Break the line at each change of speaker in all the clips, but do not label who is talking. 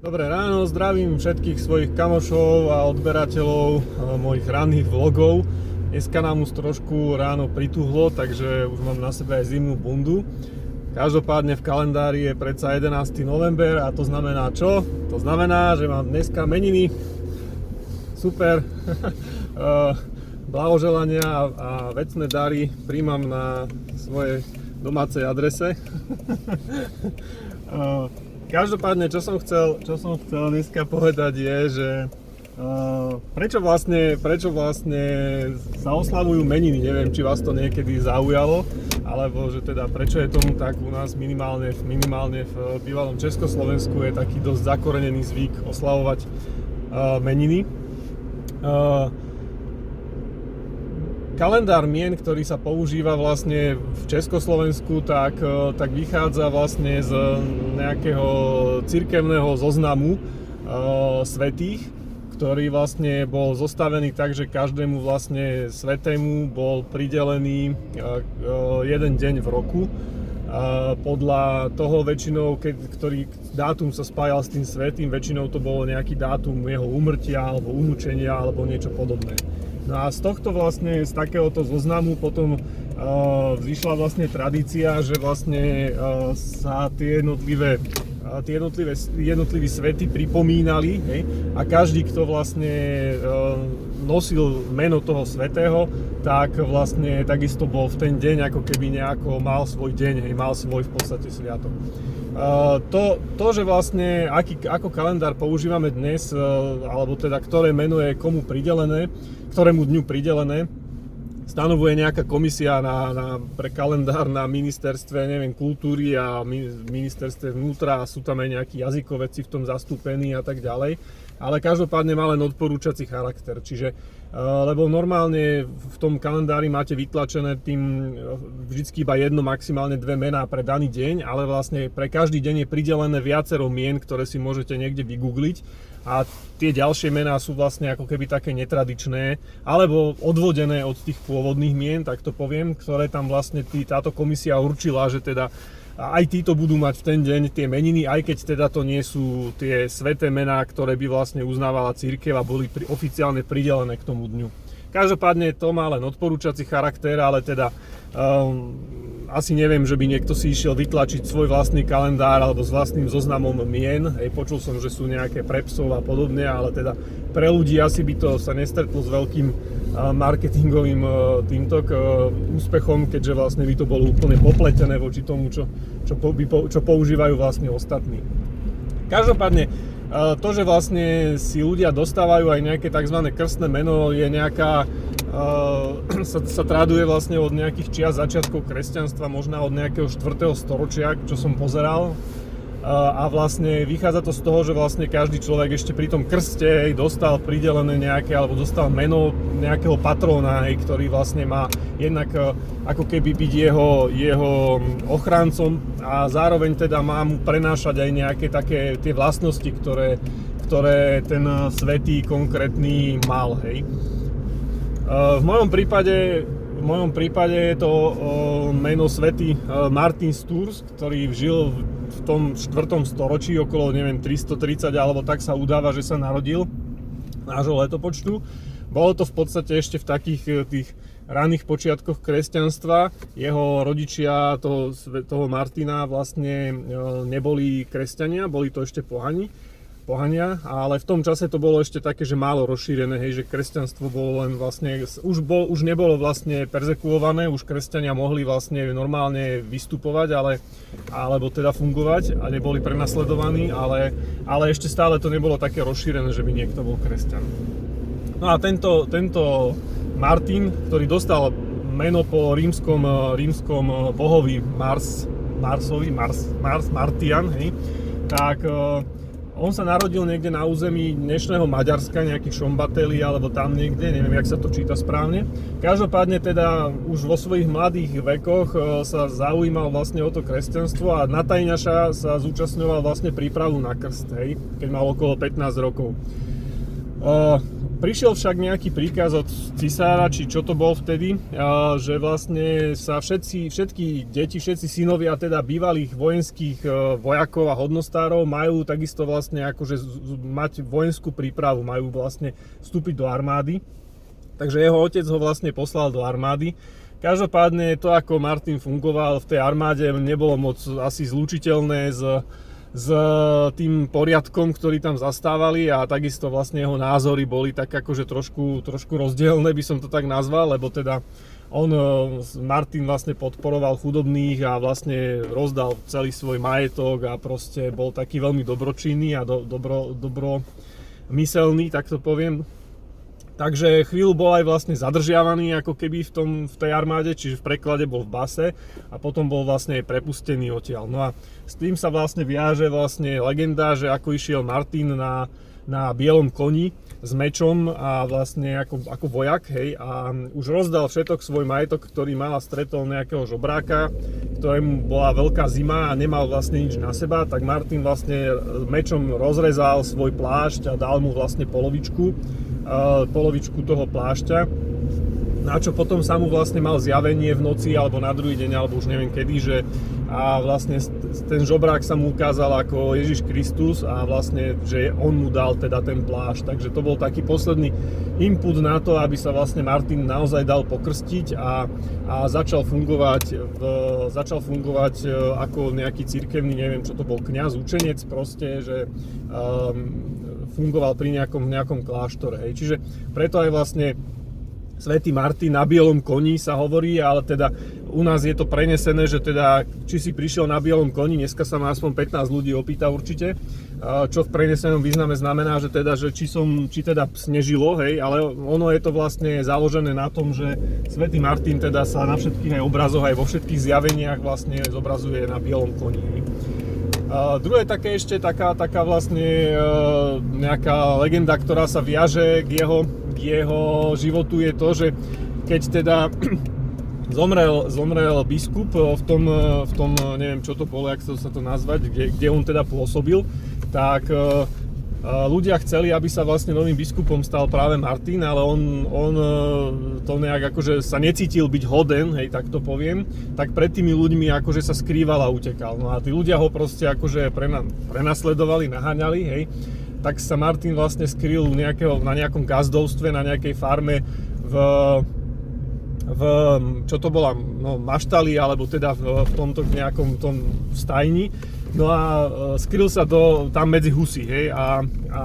Dobré ráno, zdravím všetkých svojich kamošov a odberateľov e, mojich ranných vlogov. Dneska nám už trošku ráno prituhlo, takže už mám na sebe aj zimnú bundu. Každopádne v kalendári je predsa 11. november a to znamená čo? To znamená, že mám dneska meniny. Super. E, blahoželania a vecné dary príjmam na svojej domácej adrese. Každopádne, čo som chcel, čo som chcel dneska povedať je, že uh, prečo, vlastne, prečo vlastne sa oslavujú meniny, neviem, či vás to niekedy zaujalo, alebo že teda prečo je tomu tak u nás minimálne, minimálne v bývalom Československu je taký dosť zakorenený zvyk oslavovať uh, meniny. Uh, kalendár mien, ktorý sa používa vlastne v Československu, tak, e, tak vychádza vlastne z nejakého cirkevného zoznamu uh, svetých, ktorý vlastne bol zostavený tak, že každému vlastne svetému bol pridelený uh, jeden deň v roku. Podľa toho väčšinou, keď, ktorý dátum sa spájal s tým svetým, väčšinou to bolo nejaký dátum jeho umrtia alebo umúčenia alebo niečo podobné. No a z tohto vlastne, z takéhoto zoznamu potom uh, vzýšla vlastne tradícia, že vlastne uh, sa tie jednotlivé uh, tie jednotlivé, jednotliví svety pripomínali hej? a každý, kto vlastne nosil meno toho svetého, tak vlastne takisto bol v ten deň ako keby nejako mal svoj deň, hej? mal svoj v podstate sviatok. To, to, že vlastne aký, ako kalendár používame dnes, alebo teda ktoré meno je komu pridelené, ktorému dňu pridelené, stanovuje nejaká komisia na, na, pre kalendár na ministerstve neviem, kultúry a ministerstve vnútra a sú tam aj nejakí jazykoveci v tom zastúpení a tak ďalej. Ale každopádne má len odporúčací charakter. Čiže, eh, lebo normálne v tom kalendári máte vytlačené tým eh, vždycky iba jedno, maximálne dve mená pre daný deň, ale vlastne pre každý deň je pridelené viacero mien, ktoré si môžete niekde vygoogliť a tie ďalšie mená sú vlastne ako keby také netradičné alebo odvodené od tých pôvodných mien, tak to poviem, ktoré tam vlastne tý, táto komisia určila, že teda aj títo budú mať v ten deň tie meniny, aj keď teda to nie sú tie sveté mená, ktoré by vlastne uznávala církev a boli pri, oficiálne pridelené k tomu dňu. Každopádne to má len odporúčací charakter, ale teda um, asi neviem, že by niekto si išiel vytlačiť svoj vlastný kalendár alebo s vlastným zoznamom mien. Hej, počul som, že sú nejaké pre psov a podobne, ale teda pre ľudí asi by to sa nestretlo s veľkým marketingovým týmto úspechom, keďže vlastne by to bolo úplne popletené voči tomu, čo, čo, čo používajú vlastne ostatní. Každopádne, to, že vlastne si ľudia dostávajú aj nejaké tzv. krstné meno, je nejaká sa, sa traduje vlastne od nejakých čias začiatkov kresťanstva, možno od nejakého 4. storočia, čo som pozeral. A vlastne vychádza to z toho, že vlastne každý človek ešte pri tom krste hej, dostal pridelené nejaké, alebo dostal meno nejakého patróna, hej, ktorý vlastne má jednak uh, ako keby byť jeho, jeho ochráncom a zároveň teda má mu prenášať aj nejaké také tie vlastnosti, ktoré, ktoré ten svetý konkrétny mal. Hej. V mojom prípade v mojom prípade je to meno svety Martin Sturz, ktorý žil v tom 4. storočí okolo neviem 330 alebo tak sa udáva, že sa narodil nášho letopočtu. Bolo to v podstate ešte v takých e, tých raných počiatkoch kresťanstva. Jeho rodičia toho, toho Martina vlastne e, neboli kresťania, boli to ešte pohani pohania, ale v tom čase to bolo ešte také, že málo rozšírené, hej, že kresťanstvo bolo len vlastne, už, bol, už nebolo vlastne perzekuované, už kresťania mohli vlastne normálne vystupovať, ale, alebo teda fungovať a neboli prenasledovaní, ale, ale ešte stále to nebolo také rozšírené, že by niekto bol kresťan. No a tento, tento Martin, ktorý dostal meno po rímskom, rímskom bohovi Mars, Marsovi, Mars, Mars, Martian, hej, tak on sa narodil niekde na území dnešného Maďarska, nejaký Šombateli alebo tam niekde, neviem, jak sa to číta správne. Každopádne teda už vo svojich mladých vekoch e, sa zaujímal vlastne o to kresťanstvo a na Tajňaša sa zúčastňoval vlastne prípravu na krst, hej, keď mal okolo 15 rokov. E, Prišiel však nejaký príkaz od cisára, či čo to bol vtedy, že vlastne sa všetci, všetky deti, všetci synovia teda bývalých vojenských e, vojakov a hodnostárov majú takisto vlastne akože mať vojenskú prípravu, majú vlastne vstúpiť do armády. Takže jeho otec ho vlastne poslal do armády. Každopádne to, ako Martin fungoval v tej armáde, nebolo moc asi zlučiteľné s s tým poriadkom, ktorý tam zastávali a takisto vlastne jeho názory boli tak akože trošku, trošku rozdielne, by som to tak nazval, lebo teda on, e, Martin vlastne podporoval chudobných a vlastne rozdal celý svoj majetok a proste bol taký veľmi dobročinný a do, dobro, dobro myselný, tak to poviem. Takže chvíľu bol aj vlastne zadržiavaný ako keby v, tom, v tej armáde, čiže v preklade bol v base a potom bol vlastne prepustený odtiaľ. No a s tým sa vlastne viaže vlastne legenda, že ako išiel Martin na, na bielom koni s mečom a vlastne ako, ako vojak, hej, a už rozdal všetok svoj majetok, ktorý mal a stretol nejakého žobráka, ktorému bola veľká zima a nemal vlastne nič na seba, tak Martin vlastne mečom rozrezal svoj plášť a dal mu vlastne polovičku polovičku toho plášťa, na čo potom sa mu vlastne mal zjavenie v noci alebo na druhý deň, alebo už neviem kedy, že a vlastne ten žobrák sa mu ukázal ako Ježiš Kristus a vlastne, že on mu dal teda ten plášť. Takže to bol taký posledný input na to, aby sa vlastne Martin naozaj dal pokrstiť a, a začal fungovať, v, začal fungovať e, ako nejaký cirkevný, neviem čo to bol, kňaz, učenec proste, že um, fungoval pri nejakom, nejakom kláštore. Hej. Čiže preto aj vlastne Svetý Martin na bielom koni sa hovorí, ale teda u nás je to prenesené, že teda či si prišiel na bielom koni, dneska sa ma aspoň 15 ľudí opýta určite, čo v prenesenom význame znamená, že teda, že či, som, či teda snežilo, hej, ale ono je to vlastne založené na tom, že Svetý Martin teda sa na všetkých aj obrazoch, aj vo všetkých zjaveniach vlastne zobrazuje na bielom koni. Uh, druhé také ešte taká, taká vlastne uh, nejaká legenda, ktorá sa viaže k jeho, k jeho životu je to, že keď teda zomrel, zomrel biskup v tom, v tom, neviem čo to bolo, jak sa to nazvať, kde, kde on teda pôsobil, tak ľudia chceli, aby sa vlastne novým biskupom stal práve Martin, ale on, on e, to nejak akože sa necítil byť hoden, hej, tak to poviem, tak pred tými ľuďmi akože sa skrýval a utekal. No a tí ľudia ho proste akože prena, prenasledovali, naháňali, hej, tak sa Martin vlastne skryl nejakého, na nejakom gazdovstve, na nejakej farme v, v čo to bola, no, maštali, alebo teda v, v tomto nejakom tom stajni. No a e, skryl sa do, tam medzi husy, hej, a, a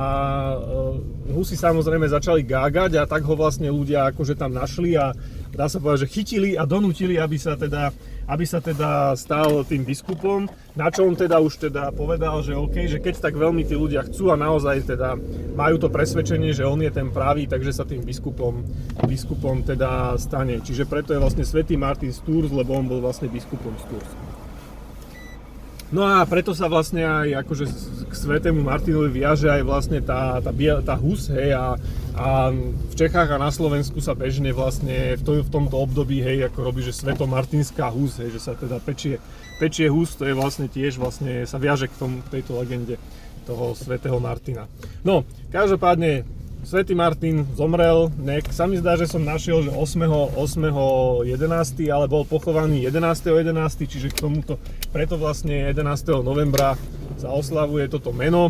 e, husy samozrejme začali gágať a tak ho vlastne ľudia akože tam našli a dá sa povedať, že chytili a donútili, aby sa teda, aby sa teda stal tým biskupom, na čo on teda už teda povedal, že OK, že keď tak veľmi tí ľudia chcú a naozaj teda majú to presvedčenie, že on je ten pravý, takže sa tým biskupom, biskupom teda stane. Čiže preto je vlastne svätý Martin z lebo on bol vlastne biskupom z. No a preto sa vlastne aj akože k svetému Martinovi viaže aj vlastne tá, tá, tá hus, hej, a, a v Čechách a na Slovensku sa bežne vlastne v, to, v tomto období, hej, ako robí, že svetomartinská hus, hej, že sa teda pečie, pečie hus, to je vlastne tiež vlastne sa viaže k, tomu, tejto legende toho svätého Martina. No, každopádne Svetý Martin zomrel, nek, sa mi zdá, že som našiel, že 8. 8. 11. ale bol pochovaný 11. 11. čiže k tomuto, preto vlastne 11. novembra sa oslavuje toto meno.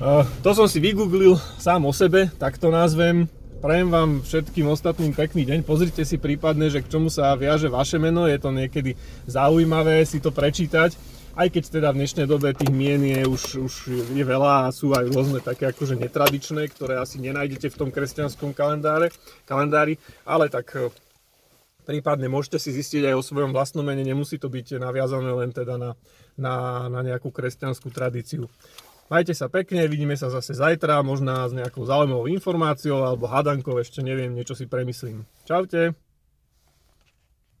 Uh, to som si vygooglil sám o sebe, tak to nazvem. Prajem vám všetkým ostatným pekný deň. Pozrite si prípadne, že k čomu sa viaže vaše meno. Je to niekedy zaujímavé si to prečítať aj keď teda v dnešnej dobe tých mien je už, už je veľa a sú aj rôzne také akože netradičné, ktoré asi nenájdete v tom kresťanskom kalendáre, kalendári, ale tak e, prípadne môžete si zistiť aj o svojom vlastnom mene, nemusí to byť naviazané len teda na, na, na nejakú kresťanskú tradíciu. Majte sa pekne, vidíme sa zase zajtra, možná s nejakou zaujímavou informáciou alebo hadankou, ešte neviem, niečo si premyslím. Čaute.